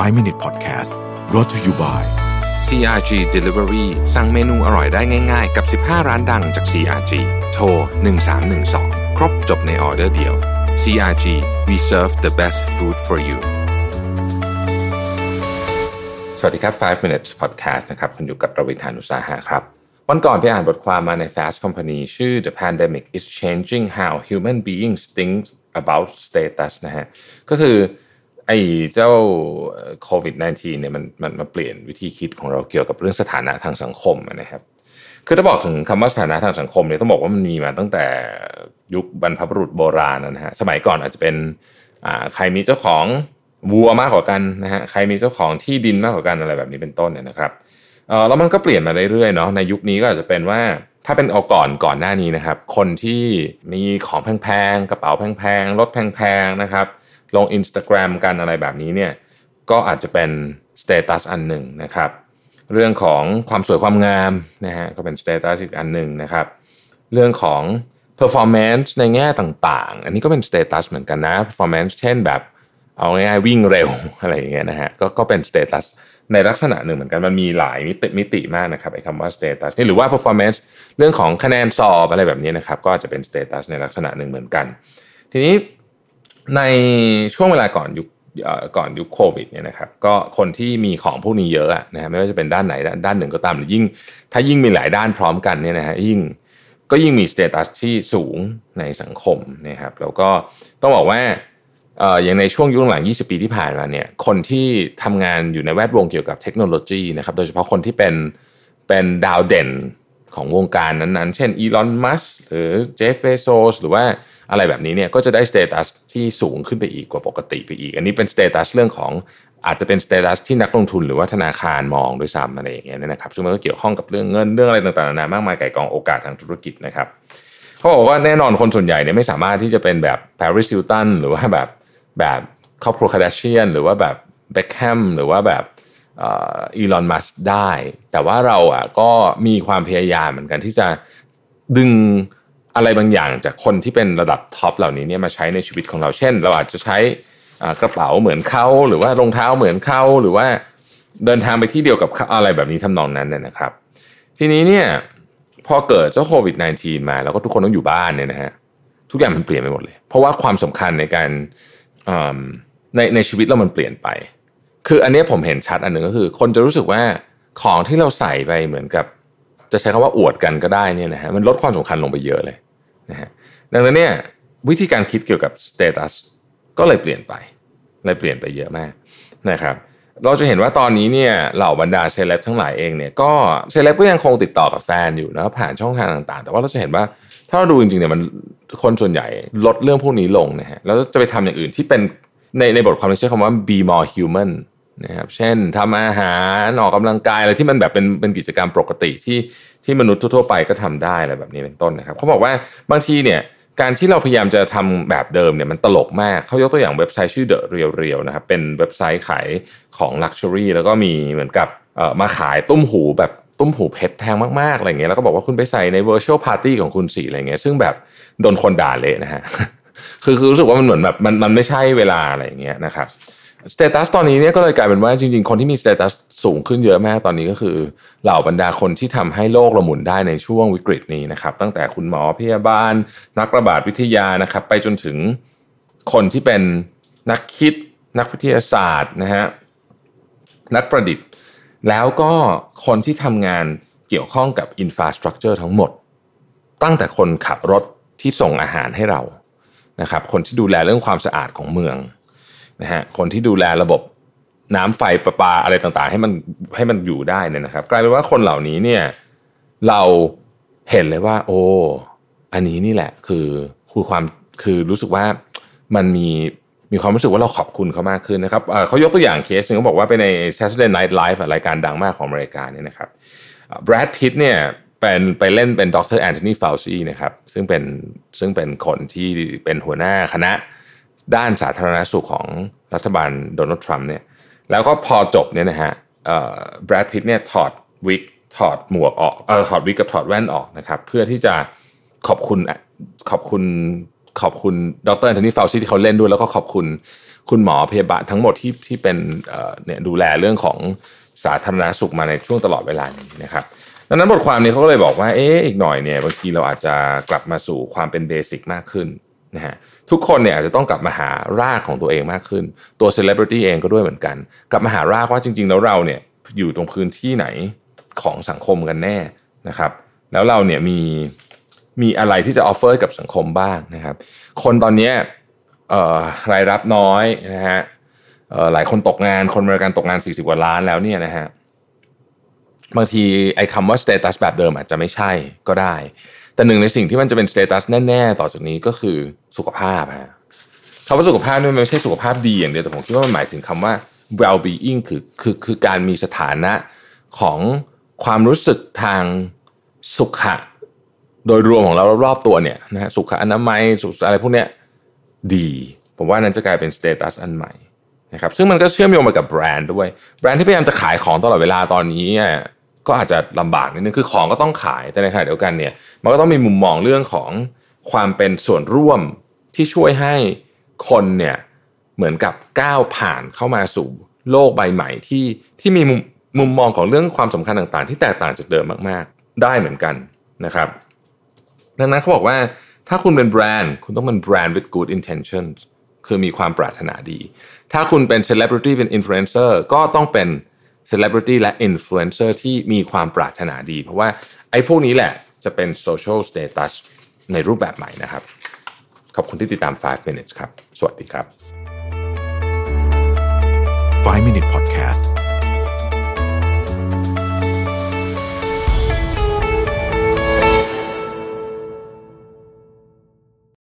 5 Minute Podcast brought to you by CRG Delivery สั่งเมนูอร่อยได้ง่าย ๆ กับ 15 ร้านดังจาก CRG โทร 1312 ครบจบในออเดอร์เดียว CRG we serve the best food for you สวัสดีครับ 5 minutes podcast นะครับ คุณอยู่กับประวิทานุสาหะครับ วันก่อนไปอ่านบทความมาใน Fast Company ชื่อ The Pandemic is Changing How Human Beings Think About Status นะฮะ ก็คือ ไอ้เจ้าโควิด -19 เนี่ยมันมันมาเปลี่ยนวิธีคิดของเราเกี่ยวกับเรื่องสถานะทางสังคมนะครับ คือถ้าบอกถึงคำว่าสถานะทางสังคมเนี่ยต้องบอกว่ามันมีมาตั้งแต่ยุคบรรพบุรุษโบราณนะฮะสมัยก่อนอาจจะเป็นอ่าใครมีเจ้าของวัวมากกว่ากันนะฮะใครมีเจ้าของที่ดินมากกว่ากันอะไรแบบนี้เป็นต้นเนี่ยนะครับเออแล้วมันก็เปลี่ยนมาเรื่อยๆเนาะในยุคนี้ก็อาจจะเป็นว่าถ้าเป็นเอาก่อนก่อนหน้านี้นะครับ คนที่มีของแพงๆกระเป๋าแพงๆรถแพงๆนะครับ ลง Instagram กันอะไรแบบนี้เนี่ยก็อาจจะเป็น status อันหนึ่งนะครับ เรื่องของความสวยความงามนะฮะก็เป็น status อีกอันหนึ่งนะครับ เรื่องของ performance ในแง่ต่างๆ อันนี้ก็เป็น status เหมือนกันนะ performance เช่นแบบเอาง่ายๆวิ่งเร็วอะไรอย่างเงี้ยนะฮะก็ก็เป็น statusในลักษณะหนึ่งเหมือนกันมันมีหลายมิติมิติมากนะครับไอ้คำว่า status นี่หรือว่า performance เรื่องของคะแนนสอบอะไรแบบนี้นะครับ ก็จะเป็น status ในลักษณะหนึ่งเหมือนกัน ทีนี้ ในช่วงเวลาก่อนยุคก่อนยุคโควิดเนี่ยนะครับก็คนที่มีของพวกนี้เยอะนะฮะไม่ว่าจะเป็นด้านไหนด้านหนึ่งก็ตามหรือยิ่ง ถ้ายิ่งมีหลายด้านพร้อมกันเนี่ยนะฮะยิ่งก็ยิ่งมีสเตตัสที่สูงในสังคมนะครับแล้วก็ต้องบอกว่าอย่างในช่วงยุคหลัง 20 ปีที่ผ่านมาเนี่ยคนที่ทำงานอยู่ในแวดวงเกี่ยวกับเทคโนโลยีนะครับโดยเฉพาะคนที่เป็นเป็นดาวเด่น ของวงการนั้นๆ เช่น Elon Musk หรือ Jeff Bezos หรือว่าอะไรแบบนี้เนี่ยก็จะได้ status ที่สูงขึ้นไปอีกกว่าปกติไปอีก อันนี้เป็น status เรื่องของอาจจะเป็น status ที่นักลงทุนหรือว่าธนาคารมองด้วยซ้ำอะไรอย่างเงี้ยนะครับซึ่งมันก็เกี่ยวข้องกับเรื่องเงินเรื่องอะไรต่างๆนานามากมายก่ายกองโอกาสทางธุรกิจนะครับเขาบอกว่าแน่นอนคนส่วนใหญ่เนี่ยไม่สามารถที่จะเป็นแบบ Paris Hilton หรือว่าแบบแบบครอบครัว Kardashian หรือว่าแบบ Beckham หรือว่าแบบ Elon Musk ได้ แต่ว่าเราอะก็มีความพยายามเหมือนกันที่จะดึงอะไรบางอย่างจากคนที่เป็นระดับ top เหล่านี้เนี่ยมาใช้ในชีวิตของเราเช่น เราอาจจะใช้กระเป๋าเหมือนเขาหรือว่ารองเท้าเหมือนเขาหรือว่าเดินทางไปที่เดียวกับอะไรแบบนี้ทำนองนั้นเนี่ยนะครับ ทีนี้เนี่ยพอเกิดเจ้าโควิด -19 มาแล้วก็ทุกคนต้องอยู่บ้านเนี่ยนะฮะทุกอย่างมันเปลี่ยนไปหมดเลย เพราะว่าความสำคัญในการในในชีวิตเรามันเปลี่ยนไป คืออันนี้ผมเห็นชัดอันหนึ่งก็คือ คนจะรู้สึกว่าของที่เราใส่ไปเหมือนกับ จะใช้คำว่าอวดกันก็ได้เนี่ยนะฮะมันลดความสำคัญลงไปเยอะเลยนะฮะดังนั้นเนี่ยวิธีการคิดเกี่ยวกับสเตตัสก็เลยเปลี่ยนไปเลยเปลี่ยนไปเยอะมากนะครับเราจะเห็นว่าตอนนี้เนี่ยเหล่าบรรดาเซเลบทั้งหลายเองเนี่ยก็เซเลบก็ยังคงติดต่อกับแฟนอยู่นะผ่านช่องทางต่าง ๆ แต่ว่าเราจะเห็นว่าถ้าเราดูจริงๆเนี่ยมันคนส่วนใหญ่ลดเรื่องพวกนี้ลงนะฮะแล้วจะไปทำอย่างอื่นที่เป็นในในบทความใช้คำว่า be more human นะครับเช่นทำอาหารออกกำลังกายอะไรที่มันแบบเป็นเป็นกิจกรรมปกติที่ที่มนุษย์ทั่วไปก็ทำได้อะไรแบบนี้เป็นต้นนะครับเขาบอกว่าบางทีเนี่ยการที่เราพยายามจะทำแบบเดิมเนี่ยมันตลกมากเขายกตัวอย่างเว็บไซต์ชื่อ The Real Real นะครับเป็นเว็บไซต์ขายของ luxury แล้วก็มีเหมือนกับเอ่อมาขายตุ้มหูแบบตุ้มหูเพชรแพงมากๆอะไรเงี้ยแล้วก็บอกว่าคุณไปใส่ใน virtual party ของคุณสิอะไรเงี้ยซึ่งแบบโดนคนด่าเละนะฮะคือคือรู้สึกว่ามันเหมือนแบบมันมันไม่ใช่เวลาอะไรเงี้ยนะครับ status ตอนนี้เนี่ยก็เลยกลายเป็นว่าจริงๆ คนที่มี status สูงขึ้นเยอะมากตอนนี้ก็คือ เหล่าบรรดาคนที่ทำให้โลกเราหมุนได้ในช่วงวิกฤตนี้นะครับ ตั้งแต่คุณหมอพยาบาล นักระบาดวิทยานะครับ ไปจนถึงคนที่เป็นนักคิดนักวิทยาศาสตร์นะฮะนักประดิษฐ์ แล้วก็คนที่ทำงานเกี่ยวข้องกับอินฟราสตรักเจอร์ทั้งหมด ตั้งแต่คนขับรถที่ส่งอาหารให้เรานะครับ คนที่ดูแลเรื่องความสะอาดของเมือง นะฮะคนที่ดูแลระบบน้ำไฟประปาอะไรต่างๆ ให้มันให้มันอยู่ได้เนี่ยนะครับ กลายเป็นว่าคนเหล่านี้เนี่ยเราเห็นเลยว่า โอ้อันนี้นี่แหละ คือคือความคือรู้สึกว่ามันมีมีความรู้สึกว่าเราขอบคุณเขามากขึ้นนะครับเขายกตัวอย่างเคสหนึ่งเขาบอกว่าเป็นใน Saturday Night Live รายการดังมากของอเมริกาเนี่ยนะครับ Brad Pitt เนี่ยเป็นไปเล่นเป็นดร. Anthony Fauci นะครับซึ่งเป็นซึ่งเป็นคนที่เป็นหัวหน้าคณะ ด้านสาธารณสุขของรัฐบาลโดนัลด์ทรัมป์เนี่ยแล้วก็พอจบเนี่ยนะฮะ Brad Pitt เนี่ยถอดวิกถอดหมวกออกเออถอดวิกกับถอดแว่นออกนะครับเพื่อที่จะขอบคุณขอบคุณขอบคุณดร. Anthony Fauci ที่เขาเล่นด้วย แล้วก็ขอบคุณคุณหมอพยาบาลทั้งหมดที่ที่เป็นเนี่ยดูแลเรื่องของสาธารณสุขมาในช่วงตลอดเวลานี้นะครับดังนั้นบทความนี้เขาก็เลยบอกว่าเอ๊ะอีกหน่อยเนี่ยบางทีเราอาจจะกลับมาสู่ความเป็น basic มากขึ้น นะฮะทุกคนเนี่ยอาจจะต้องกลับมาหารากของตัวเองมากขึ้น ตัวเซเลบริตี้เองก็ด้วยเหมือนกัน กลับมาหารากว่าจริง ๆ แล้วเราเนี่ยอยู่ตรงพื้นที่ไหนของสังคมกันแน่นะครับ แล้วเราเนี่ยมีมีอะไรที่จะ offer กับสังคมบ้างนะครับ คนตอนนี้รายรับน้อยนะฮะหลายคนตกงานคนอเมริกาตกงาน 40กว่าล้านแล้วเนี่ยนะฮะบางทีไอ้คำว่า status แบบเดิมอาจจะไม่ใช่ก็ได้ แต่หนึ่งในสิ่งที่มันจะเป็น status แน่ๆ ต่อจากนี้ก็คือสุขภาพฮะคำว่าสุขภาพนี่มันไม่ใช่สุขภาพดีอย่างเดียวแต่ผมคิดว่ามันหมายถึงคำว่า well being คือคือคือการมีสถานะของความรู้สึกทางสุขะโดยรวมของเรารอบๆตัวเนี่ยนะฮะสุขอนามัยสุขอะไรพวกเนี้ยดี ผมว่านั้นจะกลายเป็นสเตตัสอันใหม่นะครับซึ่งมันก็เชื่อมโยงมากับแบรนด์ด้วย แบรนด์ที่พยายามจะขายของตลอดเวลาตอนนี้ ก็อาจจะลำบากนิดนึงคือของก็ต้องขายแต่ในขณะเดียวกันเนี่ยมันก็ต้องมีมุมมองเรื่องของความเป็นส่วนร่วมที่ช่วยให้คนเนี่ยเหมือนกับก้าวผ่านเข้ามาสู่โลกใบใหม่ที่ที่มีมุมมุมมองของเรื่องความสำคัญต่างๆ ที่แตกต่างจากเดิมมากๆ ได้เหมือนกันนะครับ ดังนั้นเขาบอกว่าถ้าคุณเป็นแบรนด์ คุณต้องเป็นแบรนด์ with good intentions คือมีความปรารถนาดี ถ้าคุณเป็น celebrity เป็น influencer ก็ต้องเป็น ซเลบริตี้และอินฟลูเอนเซอร์ที่มีความปรารถนาดี เพราะว่าไอ้พวกนี้แหละจะเป็นโซเชียลสเตตัสในรูปแบบใหม่นะครับ ขอบคุณที่ติดตาม 5 minutes ครับ สวัสดีครับ 5 minute podcast